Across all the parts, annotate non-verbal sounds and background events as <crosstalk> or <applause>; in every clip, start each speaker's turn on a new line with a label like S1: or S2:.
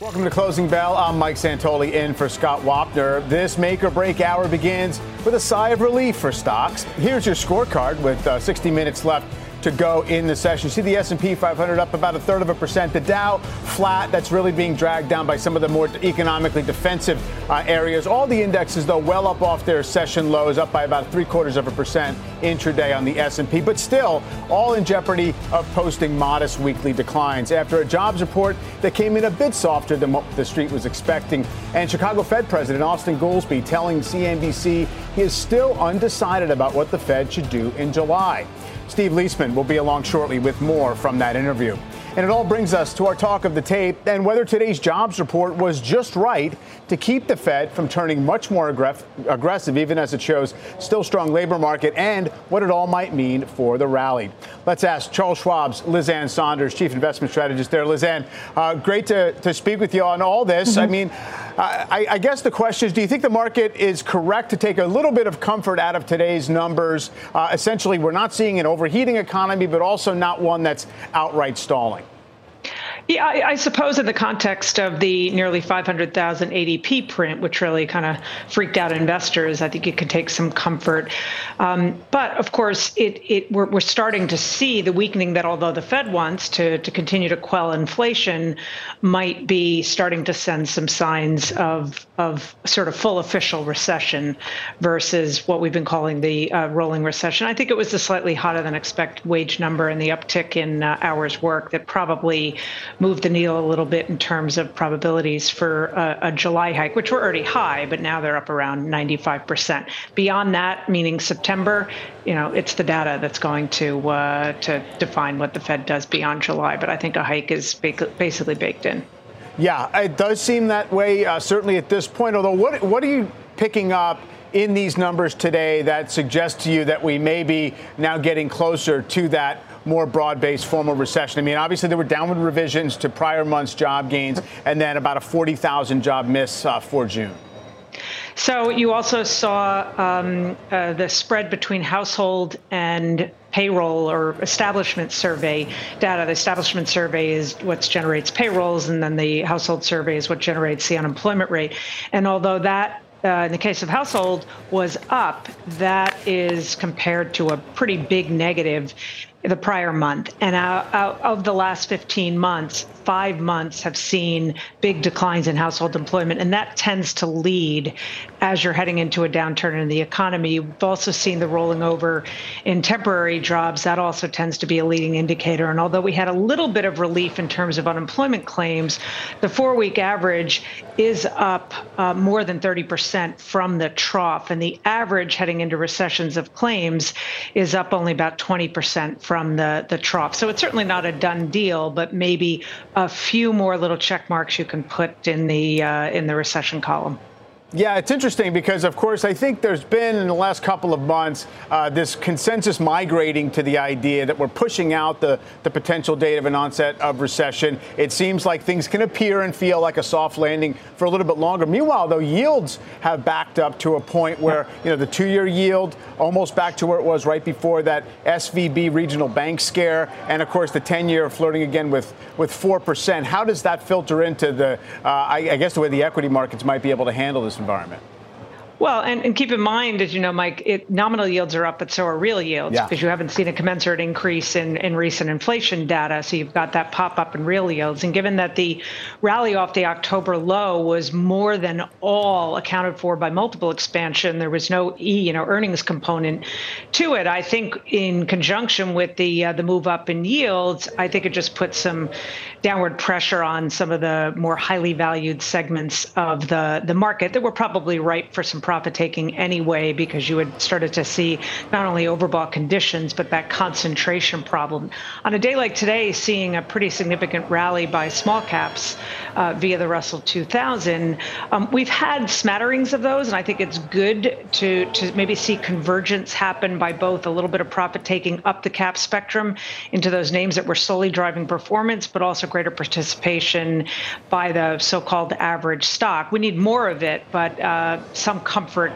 S1: Welcome to Closing Bell. I'm Mike Santoli in for Scott Wapner. This make or break hour begins with a sigh of relief for stocks. Here's your scorecard with uh, 60 minutes left to go in the session. You see the S&P 500 up about a third of a percent. The Dow flat. That's really being dragged down by some of the more economically defensive uh, areas. All the indexes, though, well up off their session lows, up by about three quarters of a percent intraday on the S&P, but still all in jeopardy of posting modest weekly declines after a jobs report that came in a bit softer than what the street was expecting. And Chicago Fed President Austan Goolsbee telling CNBC he is still undecided about what the Fed should do in July. Steve Liesman will be along shortly with more from that interview. And it all brings us to our talk of the tape and whether today's jobs report was just right to keep the Fed from turning much more aggressive, even as it shows still strong labor market, and what it all might mean for the rally. Let's ask Charles Schwab's Liz Ann Sonders, Chief Investment Strategist there. Liz Ann, uh, great to, to speak with you on all this. Mm-hmm. I mean, I, I, guess the question is do you think the market is correct to take a little bit of comfort out of today's numbers? Uh, essentially, we're not seeing an overheating economy, but also not one that's outright stalling.
S2: Yeah, I, I, suppose in the context of the nearly 500,000 ADP print, which really kind of freaked out investors, I think it could take some comfort. Um, but of course, it, it we're, we're, starting to see the weakening that although the Fed wants to, to continue to quell inflation, might be starting to send some signs of, of sort of full official recession versus what we've been calling the uh, rolling recession. I think it was the slightly hotter than expected wage number and the uptick in uh, hours work that probably moved the needle a little bit in terms of probabilities for a, a July hike, which were already high, but now they're up around 95%. Beyond that, meaning September, you know, it's the data that's going to uh, to define what the Fed does beyond July. But I think a hike is basically baked in.
S1: Yeah, it does seem that way, uh, certainly at this point. Although, what what are you picking up? in these numbers today that suggests to you that we may be now getting closer to that more broad-based formal recession? I mean, obviously there were downward revisions to prior months' job gains, and then about a 40,000 job miss uh, for June.
S2: So you also saw um, uh, the spread between household and payroll or establishment survey data. The establishment survey is what generates payrolls, and then the household survey is what generates the unemployment rate. And although that uh, in the case of household was up, that is compared to a pretty big negative the prior month. And out, out of the last 15 months, five months have seen big declines in household employment, and that tends to lead as you're heading into a downturn in the economy. You've also seen the rolling over in temporary jobs. That also tends to be a leading indicator. And although we had a little bit of relief in terms of unemployment claims, the four week average is up uh, more than 30% from the trough. And the average heading into recessions of claims is up only about 20% from the, the trough. So it's certainly not a done deal, but maybe a few more little check marks you can put in the uh, in the recession column.
S1: Yeah, it's interesting because, of course, I think there's been in the last couple of months uh, this consensus migrating to the idea that we're pushing out the, the potential date of an onset of recession. It seems like things can appear and feel like a soft landing for a little bit longer. Meanwhile, though, yields have backed up to a point where, you know, the two year yield almost back to where it was right before that SVB regional bank scare. And, of course, the 10 year flirting again with, with 4%. How does that filter into the, uh, I, I guess, the way the equity markets might be able to handle this? Environment.
S2: Well, and, and keep in mind, as you know, Mike, it, nominal yields are up, but so are real yields yeah. because you haven't seen a commensurate increase in, in recent inflation data. So you've got that pop up in real yields. And given that the rally off the October low was more than all accounted for by multiple expansion, there was no E, you know, earnings component to it. I think in conjunction with the uh, the move up in yields, I think it just puts some downward pressure on some of the more highly valued segments of the the market that were probably ripe for some profit taking anyway because you had started to see not only overbought conditions, but that concentration problem. On a day like today, seeing a pretty significant rally by small caps uh, via the Russell 2000, um, we've had smatterings of those, and I think it's good to, to maybe see convergence happen by both a little bit of profit taking up the cap spectrum into those names that were solely driving performance, but also greater participation by the so called average stock. We need more of it, but uh, some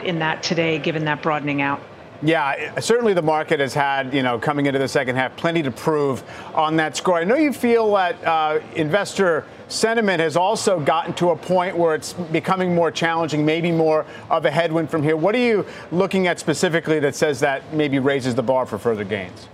S2: in that today, given that broadening out.
S1: Yeah, certainly the market has had, you know, coming into the second half, plenty to prove on that score. I know you feel that uh, investor sentiment has also gotten to a point where it's becoming more challenging, maybe more of a headwind from here. What are you looking at specifically that says that maybe raises the bar for further gains?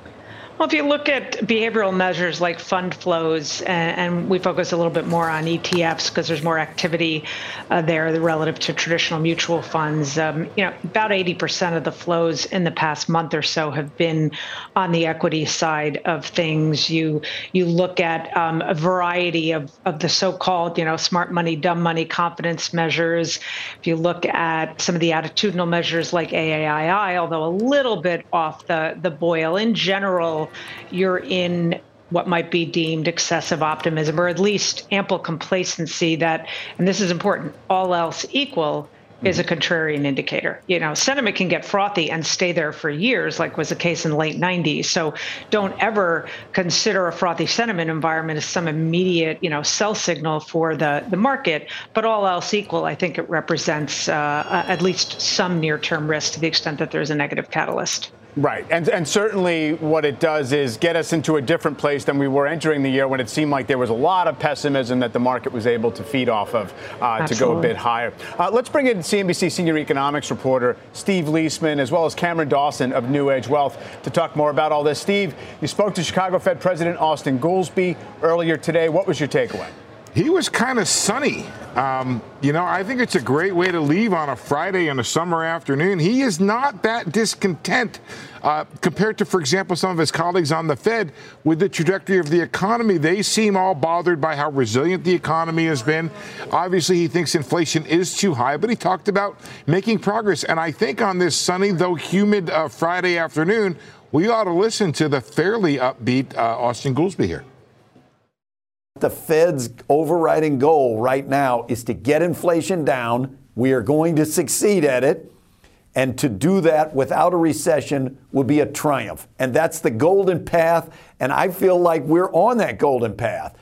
S2: Well, if you look at behavioral measures like fund flows, and, we focus a little bit more on ETFs because there's more activity uh, there relative to traditional mutual funds. Um, you know, about 80% of the flows in the past month or so have been on the equity side of things. You you look at um, a variety of, of the so-called, you know, smart money, dumb money confidence measures. If you look at some of the attitudinal measures like AAII, although a little bit off the the boil in general you're in what might be deemed excessive optimism or at least ample complacency that, and this is important, all else equal is a contrarian indicator. You know, sentiment can get frothy and stay there for years, like was the case in the late 90s. So don't ever consider a frothy sentiment environment as some immediate, you know, sell signal for the, the market. But all else equal, I think it represents uh, at least some near term risk to the extent that there's a negative catalyst.
S1: Right. And, and certainly what it does is get us into a different place than we were entering the year when it seemed like there was a lot of pessimism that the market was able to feed off of uh, to go a bit higher. Uh, let's bring in CNBC senior economics reporter Steve Liesman as well as Cameron Dawson of NewEdge Wealth to talk more about all this. Steve, you spoke to Chicago Fed President Austan Goolsbee earlier today. What was your takeaway?
S3: He was kind of sunny. Um, you know, I think it's a great way to leave on a Friday in a summer afternoon. He is not that discontent uh, compared to, for example, some of his colleagues on the Fed with the trajectory of the economy. They seem all bothered by how resilient the economy has been. Obviously, he thinks inflation is too high, but he talked about making progress. And I think on this sunny, though humid uh, Friday afternoon, we ought to listen to the fairly upbeat uh, Austan Goolsbee here.
S4: The Fed's overriding goal right now is to get inflation down. We are going to succeed at it. And to do that without a recession would be a triumph. And that's the golden path. And I feel like we're on that golden path.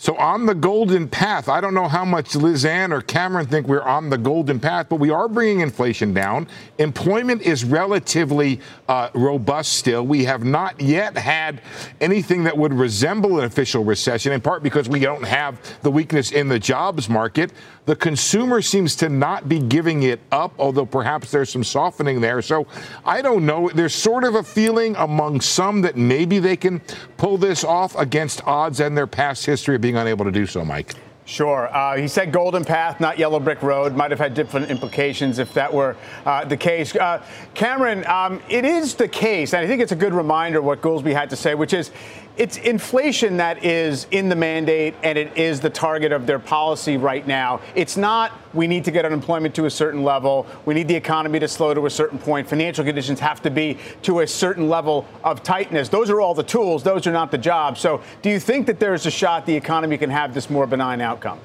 S3: So on the golden path, I don't know how much Liz Ann or Cameron think we're on the golden path, but we are bringing inflation down. Employment is relatively uh, robust still. We have not yet had anything that would resemble an official recession, in part because we don't have the weakness in the jobs market. The consumer seems to not be giving it up, although perhaps there's some softening there. So I don't know. There's sort of a feeling among some that maybe they can pull this off against odds and their past history of being unable to do so, Mike.
S1: Sure. Uh, he said Golden Path, not Yellow Brick Road. Might have had different implications if that were uh, the case. Uh, Cameron, um, it is the case, and I think it's a good reminder what Goolsbee had to say, which is it's inflation that is in the mandate and it is the target of their policy right now. It's not we need to get unemployment to a certain level, we need the economy to slow to a certain point, financial conditions have to be to a certain level of tightness. Those are all the tools, those are not the jobs. So, do you think that there's a shot the economy can have this more benign outcome?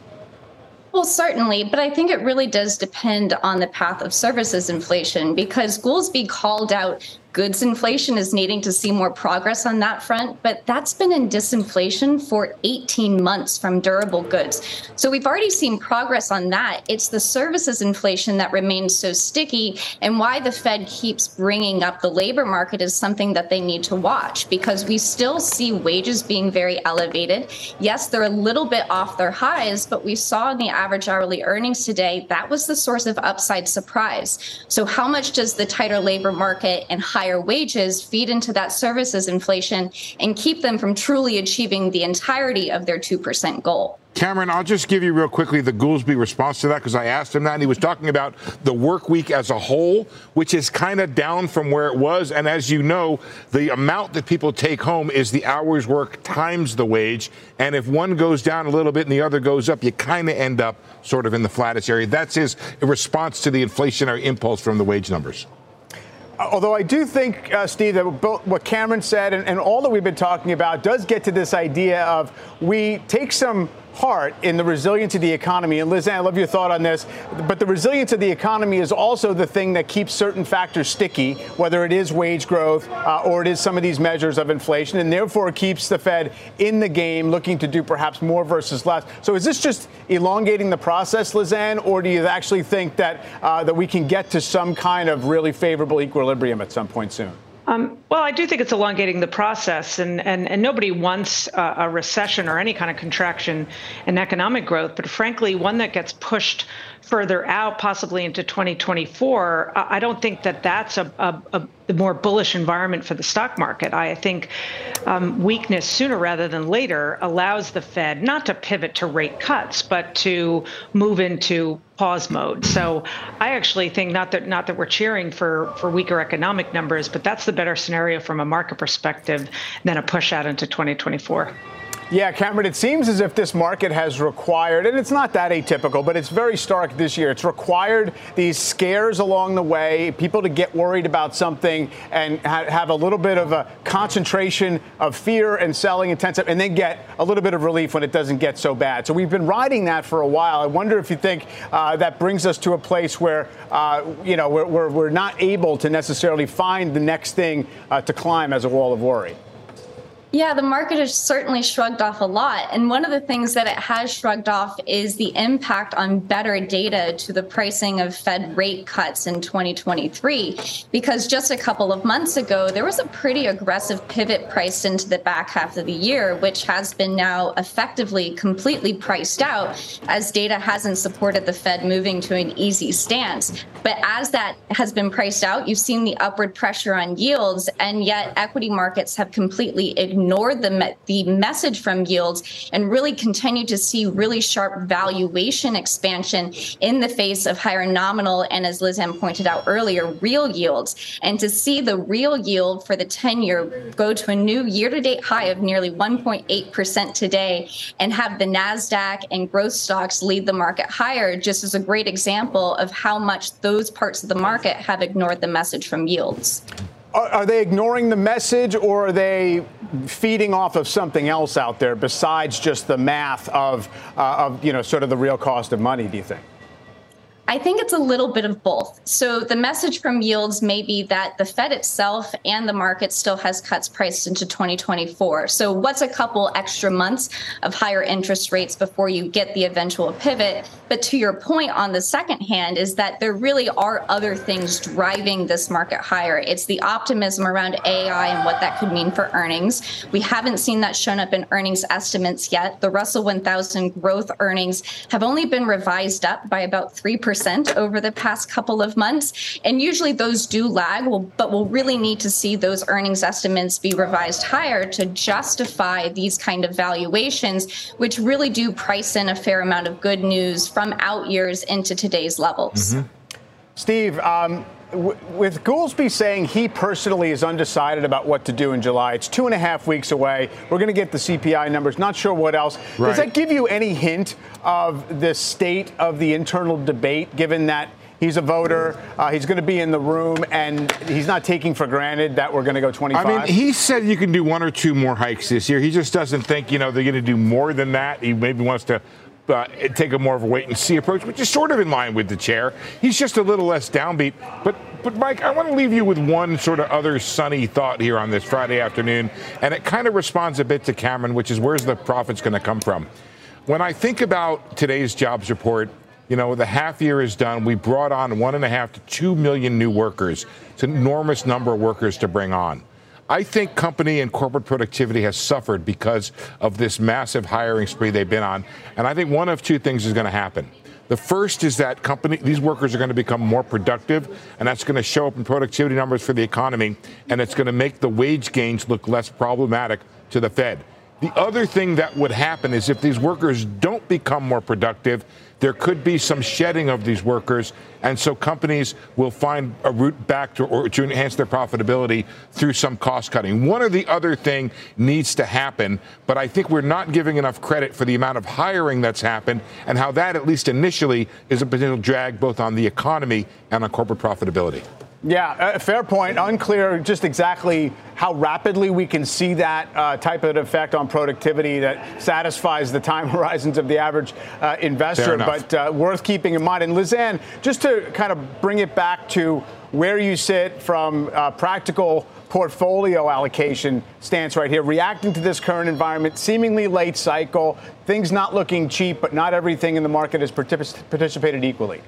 S5: Well, certainly, but I think it really does depend on the path of services inflation because Goolsbee called out goods inflation is needing to see more progress on that front, but that's been in disinflation for 18 months from durable goods. So we've already seen progress on that. It's the services inflation that remains so sticky, and why the Fed keeps bringing up the labor market is something that they need to watch because we still see wages being very elevated. Yes, they're a little bit off their highs, but we saw in the average hourly earnings today that was the source of upside surprise. So, how much does the tighter labor market and high higher wages feed into that services inflation and keep them from truly achieving the entirety of their 2% goal.
S3: Cameron, I'll just give you real quickly the Goolsbee response to that because I asked him that, and he was talking about the work week as a whole, which is kind of down from where it was. And as you know, the amount that people take home is the hours work times the wage. And if one goes down a little bit and the other goes up, you kind of end up sort of in the flattest area. That's his response to the inflationary impulse from the wage numbers.
S1: Although I do think, uh, Steve, that what Cameron said and, and all that we've been talking about does get to this idea of we take some heart in the resilience of the economy. And Liz, I love your thought on this. But the resilience of the economy is also the thing that keeps certain factors sticky, whether it is wage growth uh, or it is some of these measures of inflation, and therefore keeps the Fed in the game, looking to do perhaps more versus less. So is this just elongating the process, Liz Ann, or do you actually think that uh, that we can get to some kind of really favorable equilibrium at some point soon?
S2: Um, well, I do think it's elongating the process, and, and, and nobody wants a recession or any kind of contraction in economic growth. But frankly, one that gets pushed further out, possibly into 2024, I don't think that that's a, a, a more bullish environment for the stock market. I think um, weakness sooner rather than later allows the Fed not to pivot to rate cuts, but to move into pause mode. So I actually think not that not that we're cheering for for weaker economic numbers, but that's the better scenario from a market perspective than a push out into 2024.
S1: Yeah, Cameron, it seems as if this market has required, and it's not that atypical, but it's very stark this year. It's required these scares along the way, people to get worried about something and ha- have a little bit of a concentration of fear and selling intensive, and then get a little bit of relief when it doesn't get so bad. So we've been riding that for a while. I wonder if you think uh, that brings us to a place where, uh, you know, we're, we're, we're, not able to necessarily find the next thing uh, to climb as a wall of worry.
S5: Yeah, the market has certainly shrugged off a lot. And one of the things that it has shrugged off is the impact on better data to the pricing of Fed rate cuts in 2023. Because just a couple of months ago, there was a pretty aggressive pivot priced into the back half of the year, which has been now effectively completely priced out as data hasn't supported the Fed moving to an easy stance. But as that has been priced out, you've seen the upward pressure on yields, and yet equity markets have completely ignored ignored the, me- the message from yields and really continue to see really sharp valuation expansion in the face of higher nominal and, as Liz pointed out earlier, real yields. And to see the real yield for the 10 year go to a new year to date high of nearly 1.8% today and have the NASDAQ and growth stocks lead the market higher just is a great example of how much those parts of the market have ignored the message from yields
S1: are, they ignoring the message or are they feeding off of something else out there besides just the math of, uh, of you know, sort of the real cost of money, do you think?
S5: I think it's a little bit of both. So the message from yields may be that the Fed itself and the market still has cuts priced into 2024. So what's a couple extra months of higher interest rates before you get the eventual pivot? But to your point on the second hand is that there really are other things driving this market higher. It's the optimism around AI and what that could mean for earnings. We haven't seen that shown up in earnings estimates yet. The Russell 1000 growth earnings have only been revised up by about 3% over the past couple of months. And usually those do lag, but we'll really need to see those earnings estimates be revised higher to justify these kind of valuations, which really do price in a fair amount of good news from out years into today's levels. Mm-hmm.
S1: Steve, um, with Goolsbee saying he personally is undecided about what to do in July, it's two and a half weeks away. We're going to get the CPI numbers, not sure what else. Right. Does that give you any hint of the state of the internal debate, given that he's a voter, uh, he's going to be in the room, and he's not taking for granted that we're going to go 25?
S3: I mean, he said you can do one or two more hikes this year. He just doesn't think, you know, they're going to do more than that. He maybe wants to uh, take a more of a wait and see approach, which is sort of in line with the chair. He's just a little less downbeat. But, but Mike, I want to leave you with one sort of other sunny thought here on this Friday afternoon, and it kind of responds a bit to Cameron, which is where's the profits going to come from? When I think about today's jobs report, you know, the half year is done. We brought on one and a half to two million new workers. It's an enormous number of workers to bring on. I think company and corporate productivity has suffered because of this massive hiring spree they've been on. And I think one of two things is going to happen. The first is that company, these workers are going to become more productive, and that's going to show up in productivity numbers for the economy, and it's going to make the wage gains look less problematic to the Fed. The other thing that would happen is if these workers don't become more productive, there could be some shedding of these workers, and so companies will find a route back to, or to enhance their profitability through some cost cutting. One or the other thing needs to happen, but I think we're not giving enough credit for the amount of hiring that's happened and how that, at least initially, is a potential drag both on the economy and on corporate profitability.
S1: Yeah, uh, fair point. Unclear just exactly how rapidly we can see that uh, type of effect on productivity that satisfies the time <laughs> horizons of the average uh, investor, but uh, worth keeping in mind. And Liz Ann, just to kind of bring it back to where you sit from uh, practical portfolio allocation stance right here, reacting to this current environment, seemingly late cycle, things not looking cheap, but not everything in the market has particip- participated equally.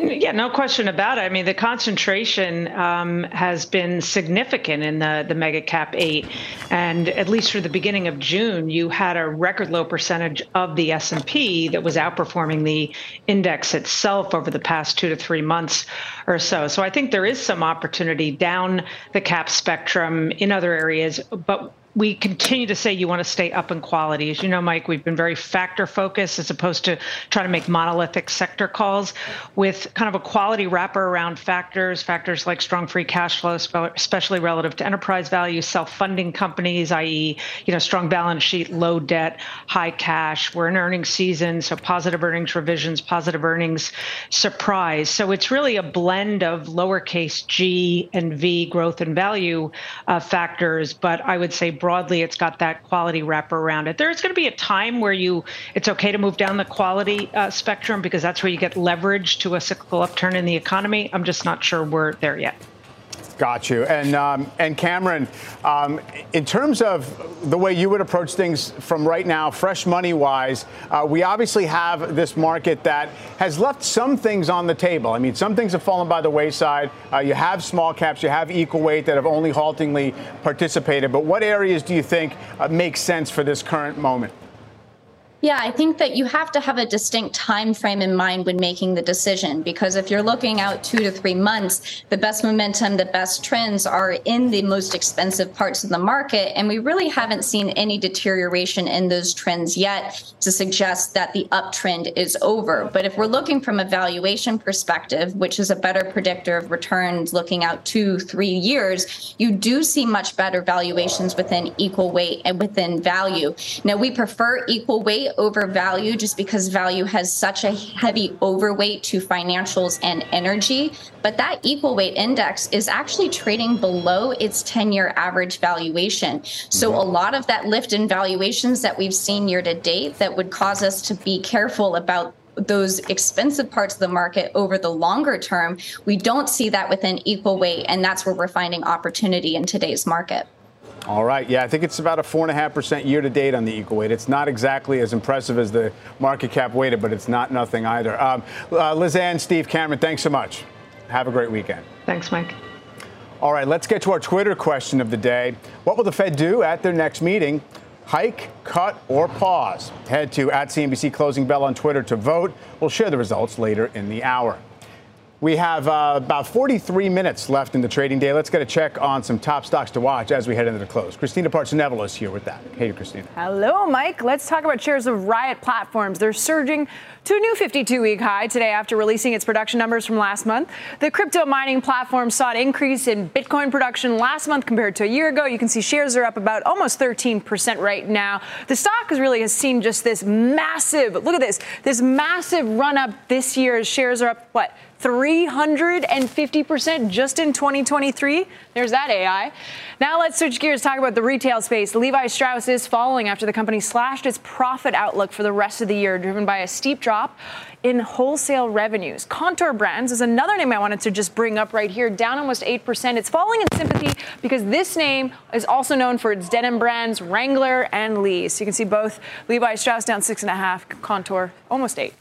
S2: Yeah, no question about it. I mean, the concentration um, has been significant in the the mega cap eight, and at least for the beginning of June, you had a record low percentage of the S and P that was outperforming the index itself over the past two to three months or so. So I think there is some opportunity down the cap spectrum in other areas, but we continue to say you want to stay up in quality. As you know, Mike, we've been very factor focused as opposed to trying to make monolithic sector calls with kind of a quality wrapper around factors, factors like strong free cash flow, especially relative to enterprise value, self-funding companies, i.e., you know, strong balance sheet, low debt, high cash. We're in earnings season, so positive earnings revisions, positive earnings surprise. So it's really a blend of lowercase g and v growth and value uh, factors, but I would say broadly it's got that quality wrapper around it. There's going to be a time where you it's okay to move down the quality uh, spectrum because that's where you get leverage to a cyclical upturn in the economy. I'm just not sure we're there yet.
S1: Got you. And um, and Cameron, um, in terms of the way you would approach things from right now, fresh money wise, uh, we obviously have this market that has left some things on the table. I mean, some things have fallen by the wayside. Uh, you have small caps, you have equal weight that have only haltingly participated. But what areas do you think uh, make sense for this current moment?
S5: Yeah, I think that you have to have a distinct time frame in mind when making the decision because if you're looking out 2 to 3 months, the best momentum, the best trends are in the most expensive parts of the market and we really haven't seen any deterioration in those trends yet to suggest that the uptrend is over. But if we're looking from a valuation perspective, which is a better predictor of returns looking out 2 3 years, you do see much better valuations within equal weight and within value. Now we prefer equal weight over value just because value has such a heavy overweight to financials and energy. But that equal weight index is actually trading below its 10 year average valuation. So mm-hmm. a lot of that lift in valuations that we've seen year to date that would cause us to be careful about those expensive parts of the market over the longer term, we don't see that within equal weight. And that's where we're finding opportunity in today's market.
S1: All right. Yeah, I think it's about a 4.5% year to date on the equal weight. It's not exactly as impressive as the market cap weighted, but it's not nothing either. Um, uh, Liz Ann, Steve, Cameron, thanks so much. Have a great weekend.
S2: Thanks, Mike.
S1: All right, let's get to our Twitter question of the day. What will the Fed do at their next meeting? Hike, cut, or pause? Head to at CNBC Closing Bell on Twitter to vote. We'll share the results later in the hour. We have uh, about 43 minutes left in the trading day. Let's get a check on some top stocks to watch as we head into the close. Christina Partsinevelos is here with that. Hey, Christina.
S6: Hello, Mike. Let's talk about shares of Riot Platforms. They're surging to a new 52 week high today after releasing its production numbers from last month. The crypto mining platform saw an increase in Bitcoin production last month compared to a year ago. You can see shares are up about almost 13% right now. The stock has really has seen just this massive, look at this, this massive run up this year. Shares are up, what? 350% just in 2023. There's that AI. Now let's switch gears, talk about the retail space. Levi Strauss is falling after the company slashed its profit outlook for the rest of the year, driven by a steep drop in wholesale revenues. Kontoor Brands is another name I wanted to just bring up right here, down almost 8%. It's falling in sympathy because this name is also known for its denim brands, Wrangler and Lee. So you can see both Levi Strauss down 6.5, Kontoor almost 8.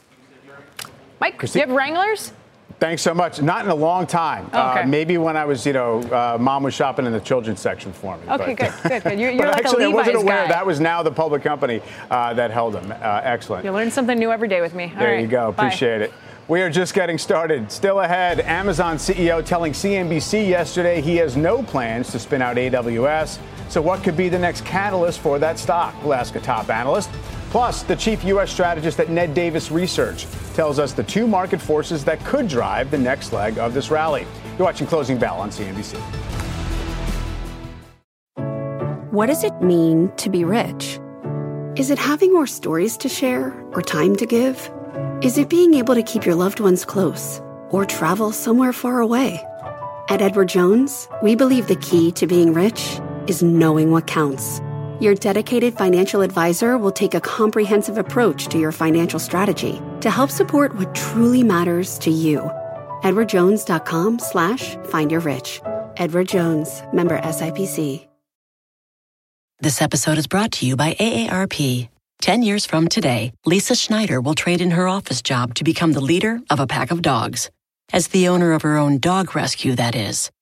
S6: Mike, Christine? do you have Wranglers?
S1: Thanks so much. Not in a long time.
S6: Uh, okay.
S1: Uh, maybe when I was, you know, uh, mom was shopping in the children's section for me.
S6: Okay,
S1: but,
S6: good, good, good. You're, <laughs> you're like
S1: actually,
S6: a Levi's
S1: I wasn't aware
S6: guy.
S1: that was now the public company uh, that held them. Uh, excellent.
S6: You learn something new every day with me. All
S1: there
S6: right,
S1: you go.
S6: bye.
S1: Appreciate it. We are just getting started. Still ahead, Amazon CEO telling CNBC yesterday he has no plans to spin out AWS. So, what could be the next catalyst for that stock? We'll ask a top analyst. Plus, the chief U.S. strategist at Ned Davis Research tells us the two market forces that could drive the next leg of this rally. You're watching Closing Bell on CNBC.
S7: What does it mean to be rich? Is it having more stories to share or time to give? Is it being able to keep your loved ones close or travel somewhere far away? At Edward Jones, we believe the key to being rich is knowing what counts. Your dedicated financial advisor will take a comprehensive approach to your financial strategy to help support what truly matters to you. EdwardJones.com slash find your rich. Edward Jones, member SIPC.
S8: This episode is brought to you by AARP. Ten years from today, Lisa Schneider will trade in her office job to become the leader of a pack of dogs. As the owner of her own dog rescue, that is.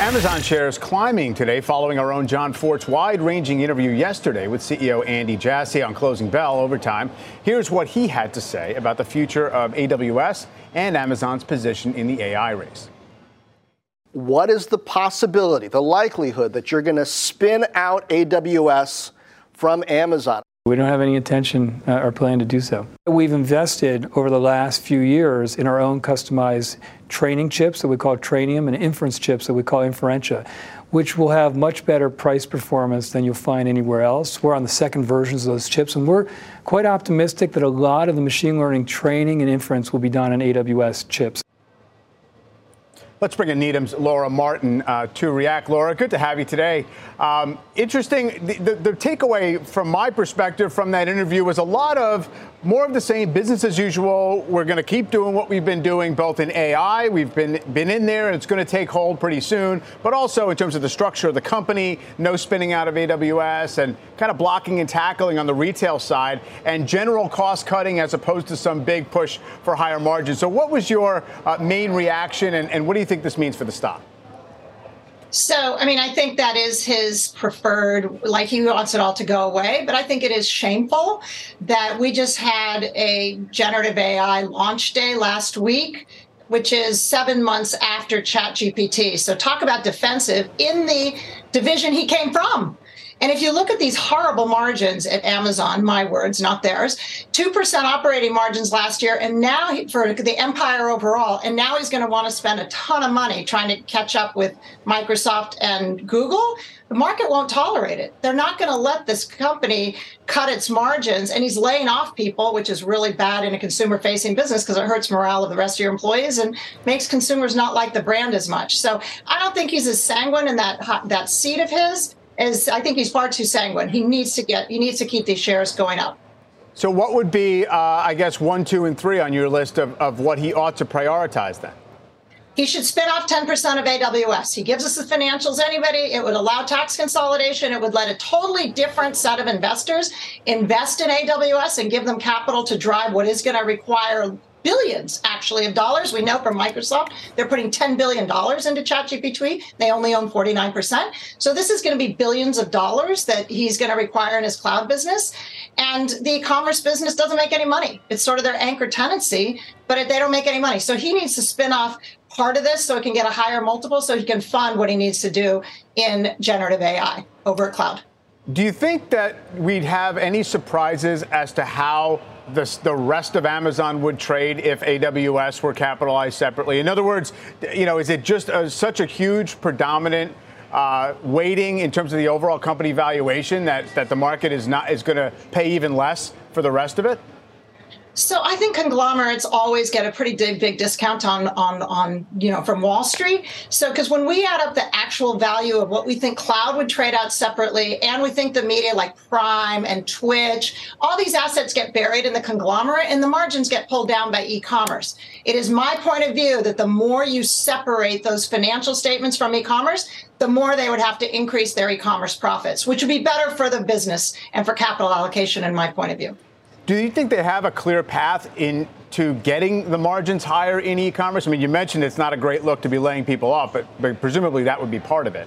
S1: Amazon shares climbing today following our own Jon Fortt's wide ranging interview yesterday with CEO Andy Jassy on Closing Bell overtime. Here's what he had to say about the future of AWS and Amazon's position in the AI race.
S9: What is the possibility, the likelihood that you're going to spin out AWS from Amazon?
S10: We don't have any intention uh, or plan to do so. We've invested over the last few years in our own customized training chips that we call Trainium and inference chips that we call Inferentia, which will have much better price performance than you'll find anywhere else. We're on the second versions of those chips, and we're quite optimistic that a lot of the machine learning training and inference will be done on AWS chips.
S1: Let's bring in Needham's Laura Martin uh, to react. Laura, good to have you today. Um, interesting. The, the, the, takeaway from my perspective from that interview was a lot of more of the same business as usual. We're going to keep doing what we've been doing, both in AI. We've been been in there, and it's going to take hold pretty soon. But also in terms of the structure of the company, no spinning out of AWS, and kind of blocking and tackling on the retail side, and general cost cutting as opposed to some big push for higher margins. So, what was your uh, main reaction, and, and what do you think this means for the stock?
S11: So, I mean, I think that is his preferred, like he wants it all to go away. But I think it is shameful that we just had a generative AI launch day last week, which is seven months after ChatGPT. So, talk about defensive in the division he came from. And if you look at these horrible margins at Amazon, my words, not theirs, 2% operating margins last year, and now for the empire overall, and now he's going to want to spend a ton of money trying to catch up with Microsoft and Google. The market won't tolerate it. They're not going to let this company cut its margins, and he's laying off people, which is really bad in a consumer facing business because it hurts morale of the rest of your employees and makes consumers not like the brand as much. So I don't think he's as sanguine in that, that seat of his is I think he's far too sanguine. He needs to get he needs to keep these shares going up.
S1: So what would be, uh, I guess, one, two, and three on your list of, of what he ought to prioritize then?
S11: He should spin off 10% of AWS. He gives us the financials anybody. It would allow tax consolidation. It would let a totally different set of investors invest in AWS and give them capital to drive what is going to require billions actually of dollars. We know from Microsoft they're putting $10 billion into ChatGPT. They only own 49%. So this is going to be billions of dollars that he's going to require in his cloud business. And the e-commerce business doesn't make any money. It's sort of their anchor tenancy, but they don't make any money. So he needs to spin off part of this so it can get a higher multiple so he can fund what he needs to do in generative AI over at cloud.
S1: Do you think that we'd have any surprises as to how the, the rest of Amazon would trade if AWS were capitalized separately? In other words, you know, is it just a, such a huge predominant uh, weighting in terms of the overall company valuation that, that the market is not is going to pay even less for the rest of it?
S11: So I think conglomerates always get a pretty big, discount on on on you know from Wall Street. So because when we add up the actual value of what we think cloud would trade out separately, and we think the media like Prime and Twitch, all these assets get buried in the conglomerate, and the margins get pulled down by e-commerce. It is my point of view that the more you separate those financial statements from e-commerce, the more they would have to increase their e-commerce profits, which would be better for the business and for capital allocation, in my point of view.
S1: Do you think they have a clear path into getting the margins higher in e-commerce? I mean, you mentioned it's not a great look to be laying people off, but, but presumably that would be part of it.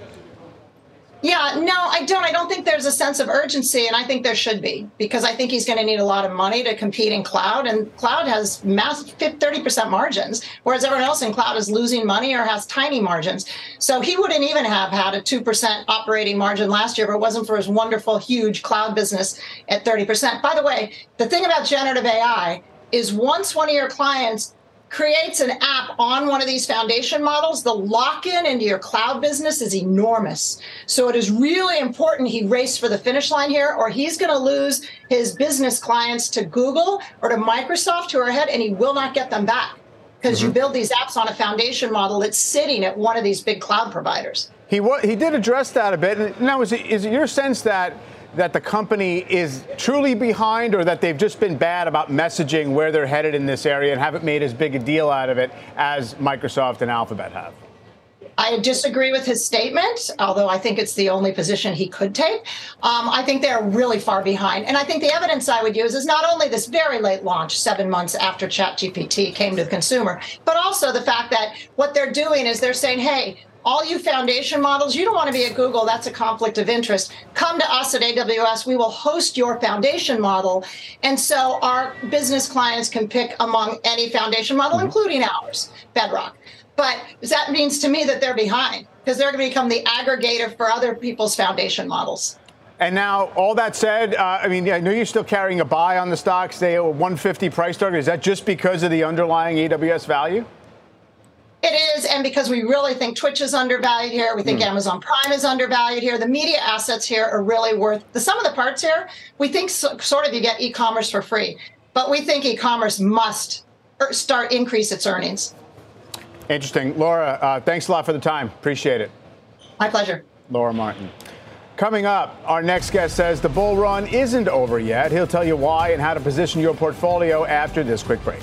S11: Yeah, no, I don't. I don't think there's a sense of urgency, and I think there should be because I think he's going to need a lot of money to compete in cloud, and cloud has massive 30% margins, whereas everyone else in cloud is losing money or has tiny margins. So he wouldn't even have had a 2% operating margin last year if it wasn't for his wonderful, huge cloud business at 30%. By the way, the thing about generative AI is once one of your clients creates an app on one of these foundation models, the lock in into your cloud business is enormous. So it is really important he race for the finish line here, or he's going to lose his business clients to Google or to Microsoft who are ahead, and he will not get them back because mm-hmm. you build these apps on a foundation model that's sitting at one of these big cloud providers.
S1: He, he did address that a bit. Now, is it, is it your sense that that the company is truly behind or that they've just been bad about messaging where they're headed in this area and haven't made as big a deal out of it as Microsoft and Alphabet have?
S11: I disagree with his statement, although I think it's the only position he could take. Um, I think they're really far behind. And I think the evidence I would use is not only this very late launch, seven months after ChatGPT came to the consumer, but also the fact that what they're doing is they're saying, hey, all you foundation models, you don't want to be at Google. That's a conflict of interest. Come to us at AWS. We will host your foundation model. And so our business clients can pick among any foundation model, mm-hmm. including ours, Bedrock. But that means to me that they're behind because they're going to become the aggregator for other people's foundation models.
S1: And now, all that said, uh, I mean, I know you're still carrying a buy on the stock, say a 150 price target. Is that just because of the underlying AWS value?
S11: It is, and because we really think Twitch is undervalued here, we think mm. Amazon Prime is undervalued here. The media assets here are really worth the sum of the parts here. We think so, sort of you get e-commerce for free, but we think e-commerce must er, start increase its earnings.
S1: Interesting, Laura. Uh, thanks a lot for the time. Appreciate it.
S11: My pleasure.
S1: Laura Martin. Coming up, our next guest says the bull run isn't over yet. He'll tell you why and how to position your portfolio after this quick break.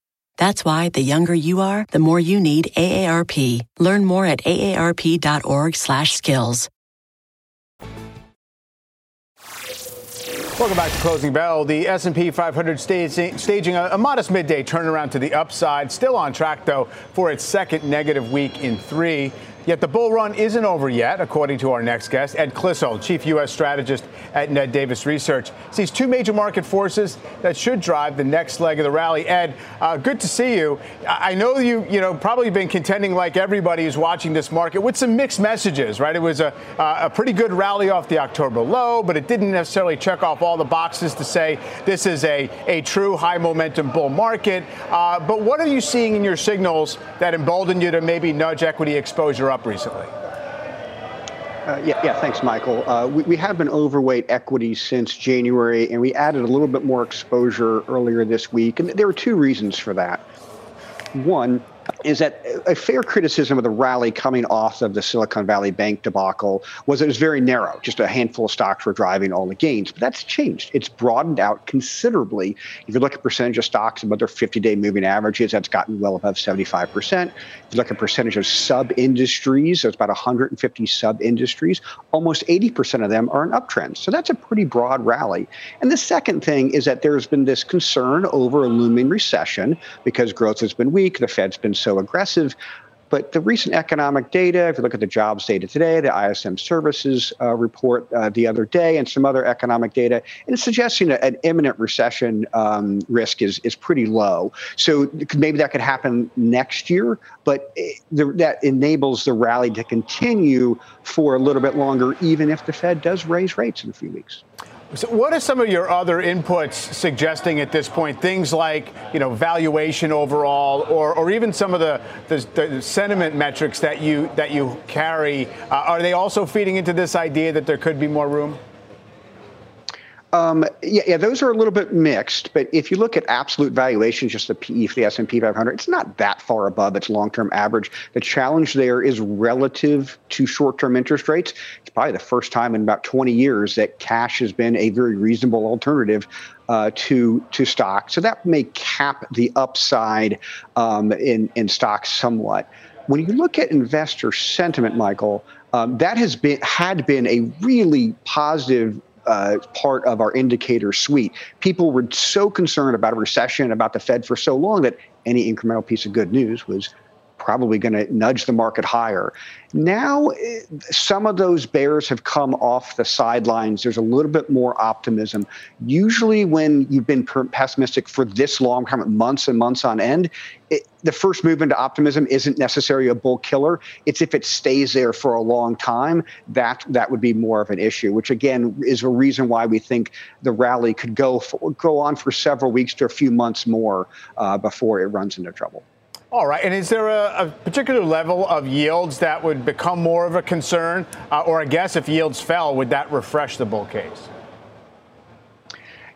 S8: That's why the younger you are, the more you need AARP. Learn more at aarp.org/skills.
S1: Welcome back to Closing Bell. The S&P 500 staging a, a modest midday turnaround to the upside. Still on track, though, for its second negative week in three. Yet the bull run isn't over yet, according to our next guest, Ed Clissold, chief U.S. strategist at Ned Davis Research. Sees two major market forces that should drive the next leg of the rally. Ed, uh, good to see you. I know you, you know, probably been contending like everybody who's watching this market with some mixed messages, right? It was a, uh, a pretty good rally off the October low, but it didn't necessarily check off all the boxes to say this is a, a true high momentum bull market. Uh, but what are you seeing in your signals that embolden you to maybe nudge equity exposure up recently?
S12: Uh, yeah, yeah, thanks, Michael. Uh, we, we have been overweight equities since January, and we added a little bit more exposure earlier this week. And there were two reasons for that. One, is that a fair criticism of the rally coming off of the Silicon Valley Bank debacle was it was very narrow. Just a handful of stocks were driving all the gains. But that's changed. It's broadened out considerably. If you look at percentage of stocks above their 50-day moving averages, that's gotten well above 75%. Look at percentage of sub-industries, there's about 150 sub-industries. Almost 80% of them are in uptrends. So that's a pretty broad rally. And the second thing is that there's been this concern over a looming recession because growth has been weak. The Fed's been so aggressive. But the recent economic data, if you look at the jobs data today, the ISM services uh, report uh, the other day, and some other economic data, and it's suggesting an imminent recession um, risk is, is pretty low. So maybe that could happen next year, but the, that enables the rally to continue for a little bit longer, even if the Fed does raise rates in a few weeks.
S1: So what are some of your other inputs suggesting at this point? Things like you know valuation overall, or, or even some of the, the, the sentiment metrics that you that you carry. Uh, are they also feeding into this idea that there could be more room?
S12: Um, yeah, yeah, those are a little bit mixed. But if you look at absolute valuations, just the PE for the S&P 500, it's not that far above its long-term average. The challenge there is relative to short-term interest rates. It's probably the first time in about 20 years that cash has been a very reasonable alternative uh, to to stock. So that may cap the upside um, in in stocks somewhat. When you look at investor sentiment, Michael, um, that has been had been a really positive uh, part of our indicator suite. People were so concerned about a recession, about the Fed for so long that any incremental piece of good news was probably going to nudge the market higher. Now, some of those bears have come off the sidelines. There's a little bit more optimism. Usually, when you've been pessimistic for this long, months and months on end, it, the first move into optimism isn't necessarily a bull killer. It's if it stays there for a long time, that that would be more of an issue. Which again is a reason why we think the rally could go for, go on for several weeks to a few months more uh, before it runs into trouble.
S1: All right. And is there a, a, particular level of yields that would become more of a concern? Uh, or I guess if yields fell, would that refresh the bull case?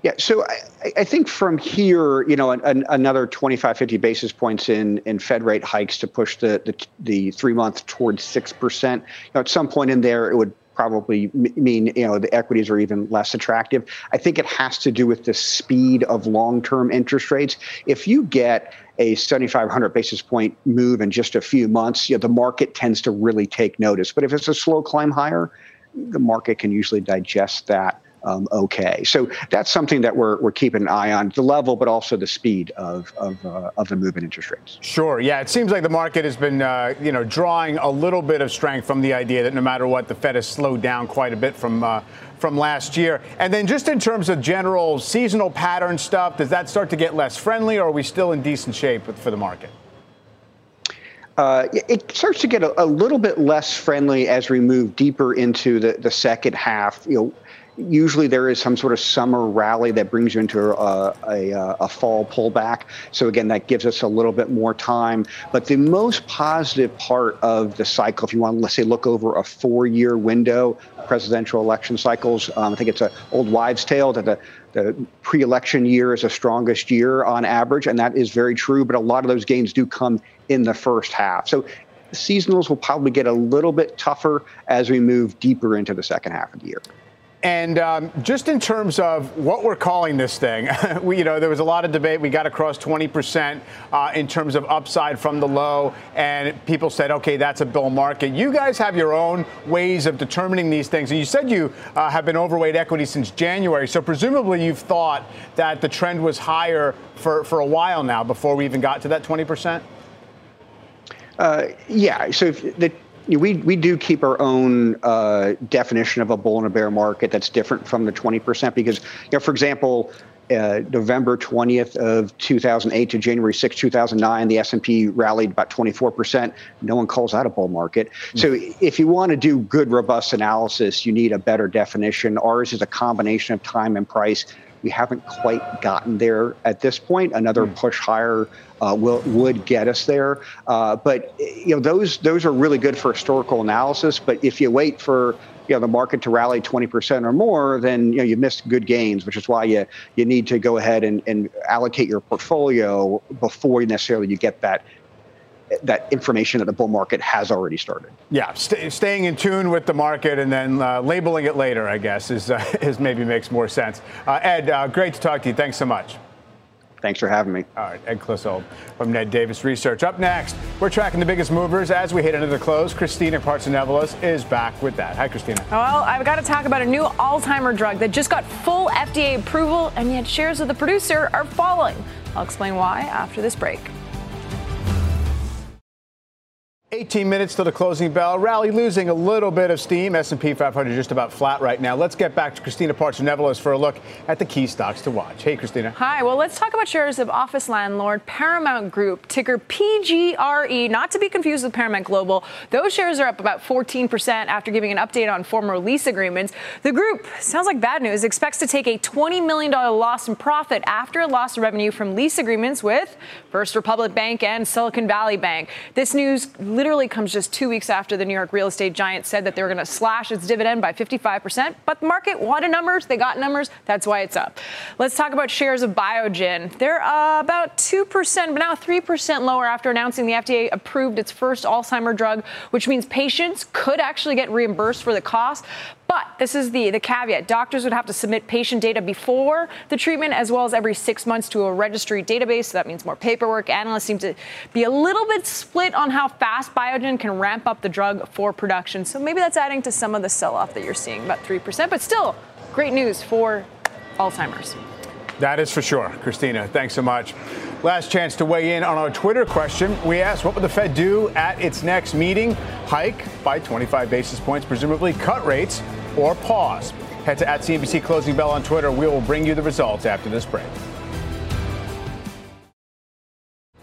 S12: Yeah, so I, I think from here, you know, an, an, another 25, 50 basis points in, in Fed rate hikes to push the, the, the three month towards 6%. You know, at some point in there, it would probably mean you know the equities are even less attractive. I think it has to do with the speed of long-term interest rates. If you get a 7,500 basis point move in just a few months, you know, the market tends to really take notice. But if it's a slow climb higher, the market can usually digest that um, okay. So that's something that we're, we're keeping an eye on the level, but also the speed of, of, uh, of the move in interest rates.
S1: Sure. Yeah. It seems like the market has been, uh, you know, drawing a little bit of strength from the idea that no matter what, the Fed has slowed down quite a bit from, uh, from last year. And then just in terms of general seasonal pattern stuff, does that start to get less friendly or are we still in decent shape for the market?
S12: Uh, it starts to get a, a, little bit less friendly as we move deeper into the, the second half. You know, usually there is some sort of summer rally that brings you into a, a, a, fall pullback. So again, that gives us a little bit more time. But the most positive part of the cycle, if you want to let's say look over a four-year window, presidential election cycles, um, I think it's an old wives' tale that the the pre-election year is the strongest year on average, and that is very true. But a lot of those gains do come in the first half. So seasonals will probably get a little bit tougher as we move deeper into the second half of the year.
S1: And um, just in terms of what we're calling this thing, <laughs> we, you know, there was a lot of debate. We got across 20% uh, in terms of upside from the low, and people said, okay, that's a bull market. You guys have your own ways of determining these things. And you said you uh, have been overweight equity since January, so presumably you've thought that the trend was higher for, for a while now before we even got to that 20%?
S12: Uh, yeah. So the we we do keep our own uh, definition of a bull and a bear market that's different from the 20% because you know for example uh, November 20th of 2008 to January 6, 2009, the S&P rallied about 24%. No one calls that a bull market. Mm-hmm. So if you want to do good, robust analysis, you need a better definition. Ours is a combination of time and price. We haven't quite gotten there at this point. Another mm. push higher uh, will would get us there. Uh, but you know those those are really good for historical analysis. But if you wait for you know the market to rally 20% or more, then you know you missed good gains, which is why you you need to go ahead and, and allocate your portfolio before necessarily you get that that information that the bull market has already started.
S1: Yeah, st- staying in tune with the market and then uh, labeling it later, I guess, is, uh, <laughs> is maybe makes more sense. Uh, Ed, uh, great to talk to you. Thanks so much.
S12: Thanks for having me.
S1: All right, Ed Clissold from Ned Davis Research. Up next, we're tracking the biggest movers as we head into the close. Christina Partsinevelos is back with that. Hi, Christina.
S6: Well, I've got to talk about a new Alzheimer drug that just got full FDA approval, and yet shares of the producer are falling. I'll explain why after this break.
S1: 18 minutes to the closing bell. Rally losing a little bit of steam. S&P 500 just about flat right now. Let's get back to Christina Partsinevelos for a look at the key stocks to watch. Hey, Christina.
S6: Hi. Well, let's talk about shares of office landlord Paramount Group, ticker PGRE, not to be confused with Paramount Global. Those shares are up about 14% after giving an update on former lease agreements. The group, sounds like bad news, expects to take a $20 million loss in profit after a loss of revenue from lease agreements with First Republic Bank and Silicon Valley Bank. This news literally comes just two weeks after the New York real estate giant said that they were going to slash its dividend by 55%. But the market wanted numbers. They got numbers. That's why it's up. Let's talk about shares of Biogen. They're uh, about 2%, but now 3% lower after announcing the FDA approved its first Alzheimer drug, which means patients could actually get reimbursed for the cost. But this is the, the caveat. Doctors would have to submit patient data before the treatment as well as every six months to a registry database. So that means more paperwork. Analysts seem to be a little bit split on how fast Biogen can ramp up the drug for production. So maybe that's adding to some of the sell off that you're seeing, about 3%. But still, great news for Alzheimer's.
S1: That is for sure. Christina, thanks so much. Last chance to weigh in on our Twitter question. We asked, what would the Fed do at its next meeting? Hike by 25 basis points, presumably cut rates, or pause? Head to at CNBC Closing Bell on Twitter. We will bring you the results after this break.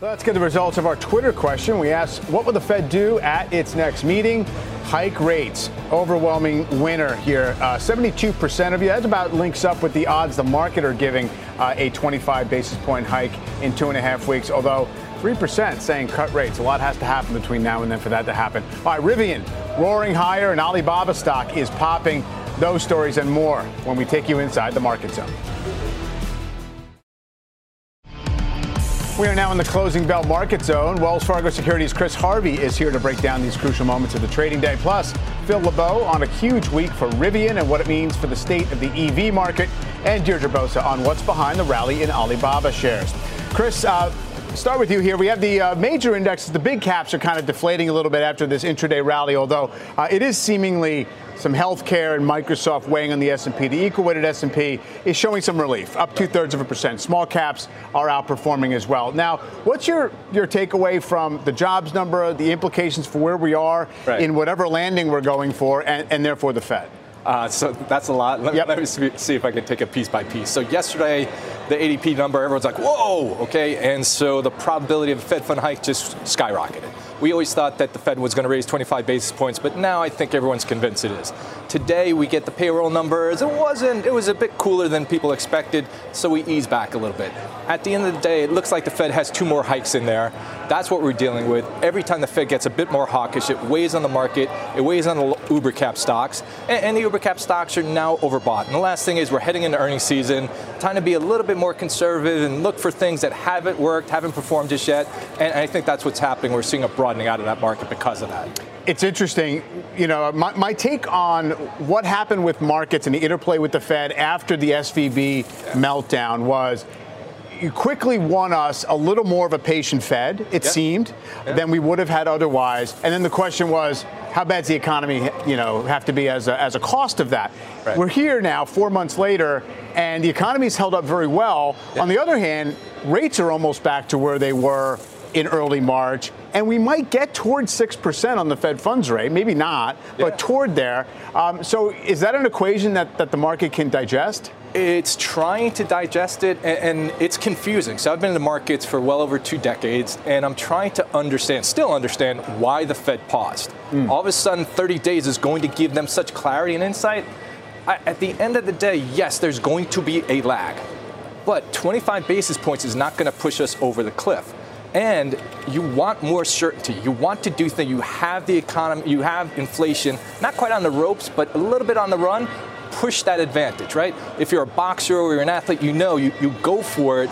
S1: Let's get the results of our Twitter question. We asked, what will the Fed do at its next meeting? Hike rates. Overwhelming winner here. Uh, 72% of you. That about links up with the odds the market are giving uh, a 25 basis point hike in two and a half weeks. Although 3% saying cut rates. A lot has to happen between now and then for that to happen. All right, Rivian roaring higher and Alibaba stock is popping. Those stories and more when we take you inside the market zone. We are now in the closing bell market zone. Wells Fargo Securities' Chris Harvey is here to break down these crucial moments of the trading day. Plus, Phil LeBeau on a huge week for Rivian and what it means for the state of the EV market, and Deirdre Bosa on what's behind the rally in Alibaba shares. Chris, uh, start with you here. We have the uh, major indexes. The big caps are kind of deflating a little bit after this intraday rally, although uh, it is seemingly some healthcare and Microsoft weighing on the S&P. The equal-weighted S&P is showing some relief, up two thirds of a percent. Small caps are outperforming as well. Now, what's your your takeaway from the jobs number, the implications for where we are right. in whatever landing we're going for, and, and therefore the Fed?
S13: Uh, so that's a lot. Let, yep. let me see if I can take it piece by piece. So yesterday, the ADP number, everyone's like, whoa, okay. And so the probability of a Fed fund hike just skyrocketed. We always thought that the Fed was going to raise 25 basis points, but now I think everyone's convinced it is. Today we get the payroll numbers. It wasn't, it was a bit cooler than people expected, so we ease back a little bit. At the end of the day, it looks like the Fed has two more hikes in there. That's what we're dealing with. Every time the Fed gets a bit more hawkish, it weighs on the market, it weighs on the Uber cap stocks, and, the Uber cap stocks are now overbought. And the last thing is we're heading into earnings season, time to be a little bit more conservative and look for things that haven't worked, haven't performed just yet. And I think that's what's happening. We're seeing a broadening out of that market because of that.
S1: It's interesting, you know, my, my, take on what happened with markets and the interplay with the Fed after the SVB yeah. meltdown was you quickly won us a little more of a patient Fed, it yep. seemed, yep. than we would have had otherwise. And then the question was, how bad's the economy, you know, have to be as a, as a cost of that? Right. We're here now, four months later, and the economy's held up very well. Yep. On the other hand, rates are almost back to where they were in early March, and we might get towards 6% on the Fed funds rate. Maybe not, yeah. but toward there. Um, so is that an equation that, that the market can digest?
S13: It's trying to digest it, and, and, it's confusing. So I've been in the markets for well over two decades, and I'm trying to understand, still understand, why the Fed paused. Mm. All of a sudden, 30 days is going to give them such clarity and insight. I, at the end of the day, yes, there's going to be a lag, but 25 basis points is not going to push us over the cliff and you want more certainty. You want to do things. You have the economy, you have inflation, not quite on the ropes, but a little bit on the run. Push that advantage, right? If you're a boxer or you're an athlete, you know you, you go for it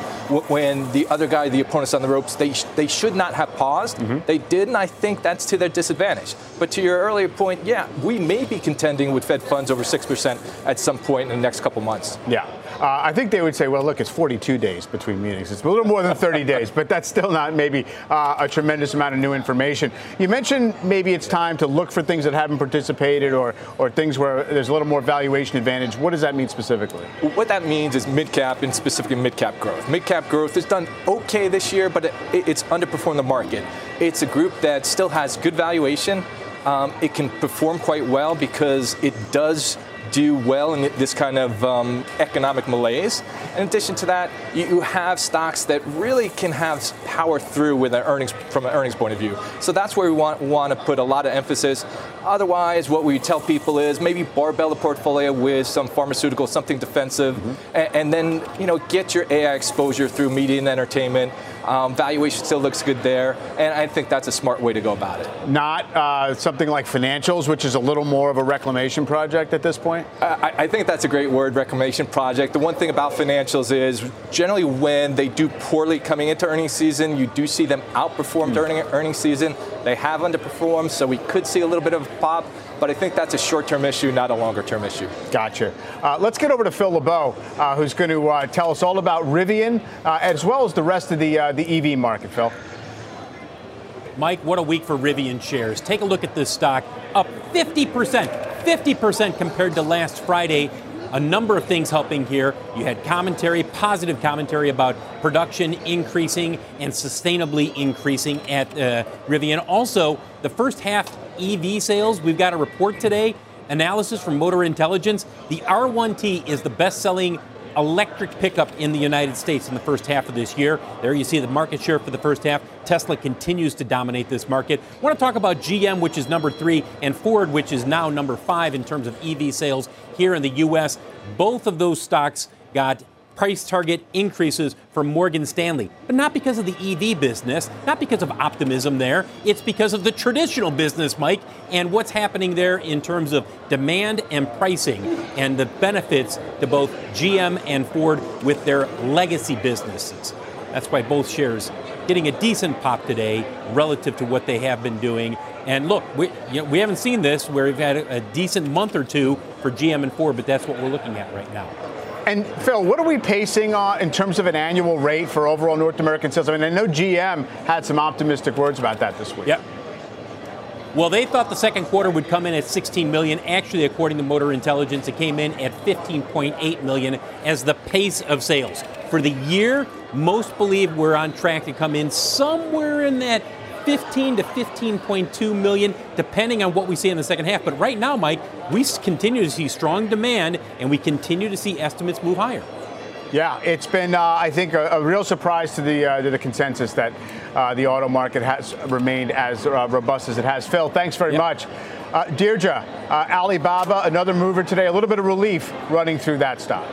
S13: when the other guy, the opponent's on the ropes. They, sh- they should not have paused. Mm-hmm. They did, and I think that's to their disadvantage. But to your earlier point, yeah, we may be contending with Fed funds over 6% at some point in the next couple months.
S1: Yeah. Uh, I think they would say, well, look, it's 42 days between meetings. It's a little more than 30 days, but that's still not maybe uh, a tremendous amount of new information. You mentioned maybe it's time to look for things that haven't participated or, or things where there's a little more valuation advantage. What does that mean specifically?
S13: What that means is mid cap and specifically mid cap growth. Mid cap growth has done okay this year, but it, it's underperformed the market. It's a group that still has good valuation. Um, it can perform quite well because it does do well in this kind of um, economic malaise. In addition to that, you have stocks that really can have power through with an earnings from an earnings point of view. So that's where we want want to put a lot of emphasis. Otherwise, what we tell people is maybe barbell the portfolio with some pharmaceutical, something defensive, mm-hmm. and, and, then you know get your AI exposure through media and entertainment. Um, valuation still looks good there, and I think that's a smart way to go about it.
S1: Not uh, something like financials, which is a little more of a reclamation project at this point.
S13: I, I think that's a great word, reclamation project. The one thing about financials is generally when they do poorly coming into earnings season, you do see them outperform mm. during earnings season. They have underperformed, so we could see a little bit of a pop but I think that's a short-term issue, not a longer-term issue.
S1: Gotcha. Uh, let's get over to Phil LeBeau, uh, who's going to uh, tell us all about Rivian, uh, as well as the rest of the uh, the EV market. Phil.
S14: Mike, what a week for Rivian shares. Take a look at this stock, up 50%, 50% compared to last Friday a number of things helping here. You had commentary, positive commentary about production increasing and sustainably increasing at uh, Rivian. Also, the first half EV sales, we've got a report today, analysis from Motor Intelligence. The R1T is the best selling electric pickup in the United States in the first half of this year. There you see the market share for the first half. Tesla continues to dominate this market. I want to talk about GM, which is number three, and Ford, which is now number five in terms of EV sales here in the U.S. Both of those stocks got price target increases for Morgan Stanley. But not because of the EV business, not because of optimism there. It's because of the traditional business, Mike, and what's happening there in terms of demand and pricing and the benefits to both GM and Ford with their legacy businesses. That's why both shares getting a decent pop today relative to what they have been doing. And look, we, you know, we haven't seen this where we've had a, a decent month or two for GM and Ford, but that's what we're looking at right now.
S1: And Phil, what are we pacing on in terms of an annual rate for overall North American sales? I mean, I know GM had some optimistic words about that this week.
S14: Yep. Well, they thought the second quarter would come in at 16 million. Actually, according to Motor Intelligence, it came in at 15.8 million as the pace of sales. For the year, most believe we're on track to come in somewhere in that 15 to 15.2 million, depending on what we see in the second half. But right now, Mike, we continue to see strong demand, and we continue to see estimates move higher.
S1: Yeah, it's been, uh, I think, a, a, real surprise to the uh, to the consensus that uh, the auto market has remained as uh, robust as it has. Phil, thanks very yep. much. Uh, Deirdre, uh, Alibaba, another mover today. A little bit of relief running through that stock.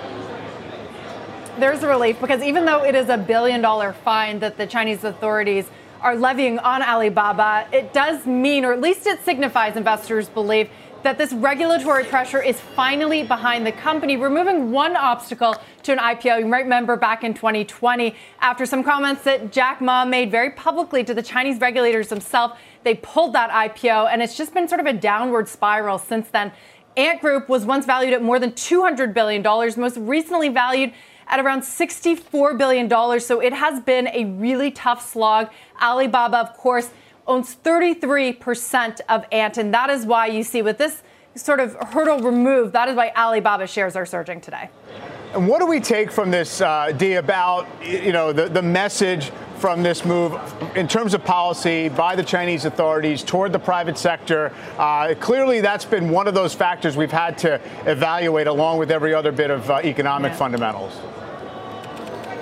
S15: There's a relief because even though it is a billion dollar fine that the Chinese authorities are levying on Alibaba, it does mean, or at least it signifies investors believe, that this regulatory pressure is finally behind the company, removing one obstacle to an IPO. You might remember back in 2020, after some comments that Jack Ma made very publicly to the Chinese regulators themselves, they pulled that IPO, and it's just been sort of a downward spiral since then. Ant Group was once valued at more than $200 billion, most recently valued at around $64 billion. So it has been a really tough slog. Alibaba, of course, owns 33% of Ant, and that is why you see with this sort of hurdle removed, that is why Alibaba shares are surging today.
S1: And what do we take from this, uh, D, about you know the, the message from this move in terms of policy by the Chinese authorities toward the private sector? Uh, clearly, that's been one of those factors we've had to evaluate along with every other bit of uh, economic yeah. fundamentals.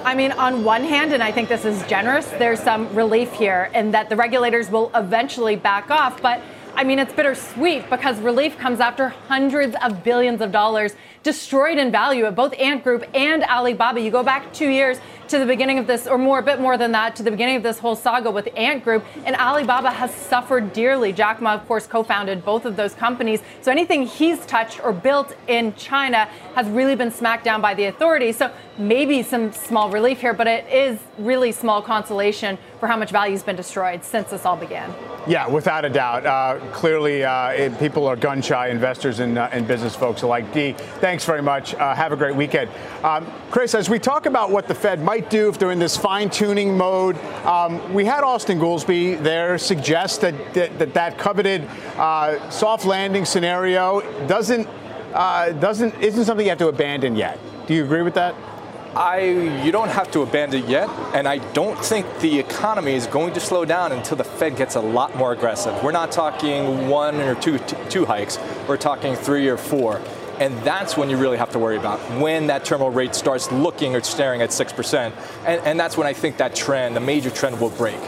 S15: I mean, on one hand, and I think this is generous, there's some relief here in that the regulators will eventually back off. But I mean, it's bittersweet because relief comes after hundreds of billions of dollars destroyed in value at both Ant Group and Alibaba. You go back two years, to the beginning of this, or more, a bit more than that, to the beginning of this whole saga with Ant Group. And Alibaba has suffered dearly. Jack Ma, of course, co founded both of those companies. So anything he's touched or built in China has really been smacked down by the authorities. So maybe some small relief here, but it is really small consolation for how much value has been destroyed since this all began.
S1: Yeah, without a doubt. Uh, clearly, uh, it, people are gun shy investors and, uh, and business folks alike. D, thanks. Thanks very much. Uh, have a great weekend. Um, Chris, as we talk about what the Fed might do if they're in this fine tuning mode, um, we had Austan Goolsbee there suggest that that, that, that coveted uh, soft landing scenario doesn't, uh, doesn't, isn't something you have to abandon yet. Do you agree with that?
S13: I you don't have to abandon it yet, and I don't think the economy is going to slow down until the Fed gets a lot more aggressive. We're not talking one or two two hikes. We're talking three or four. And that's when you really have to worry about when that terminal rate starts looking or staring at 6%. And, and that's when I think that trend, the major trend, will break.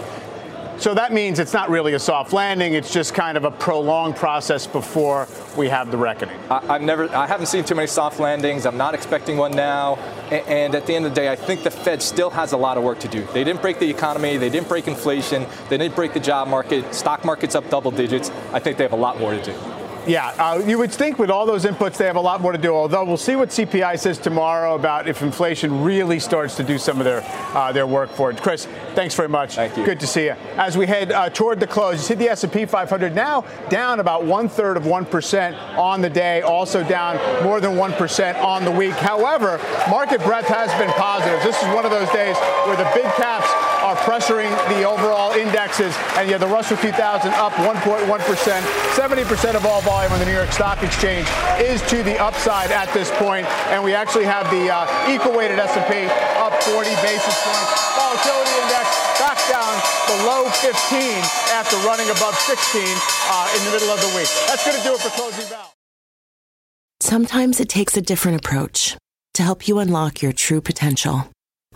S1: So that means it's not really a soft landing. It's just kind of a prolonged process before we have the reckoning.
S13: I, have never, I haven't seen too many soft landings. I'm not expecting one now. And, and at the end of the day, I think the Fed still has a lot of work to do. They didn't break the economy. They didn't break inflation. They didn't break the job market. Stock market's up double digits. I think they have a lot more to do.
S1: Yeah, uh, you would think with all those inputs, they have a lot more to do. Although we'll see what CPI says tomorrow about if inflation really starts to do some of their uh, their work for it. Chris, thanks very much.
S13: Thank you.
S1: Good to see you. As we head uh, toward the close, you see the S&P 500 now down about one third of one percent on the day, also down more than one percent on the week. However, market breadth has been positive. This is one of those days where the big caps are pressuring the overall indexes, and yeah, the Russell 2000 up 1.1 percent, 70 percent of all volume on the New York Stock Exchange is to the upside at this point, and we actually have the uh, equal-weighted S&P up 40 basis points. Volatility index back down below 15 after running above 16 uh, in the middle of the week. That's going to do it for closing bell.
S16: Sometimes it takes a different approach to help you unlock your true potential.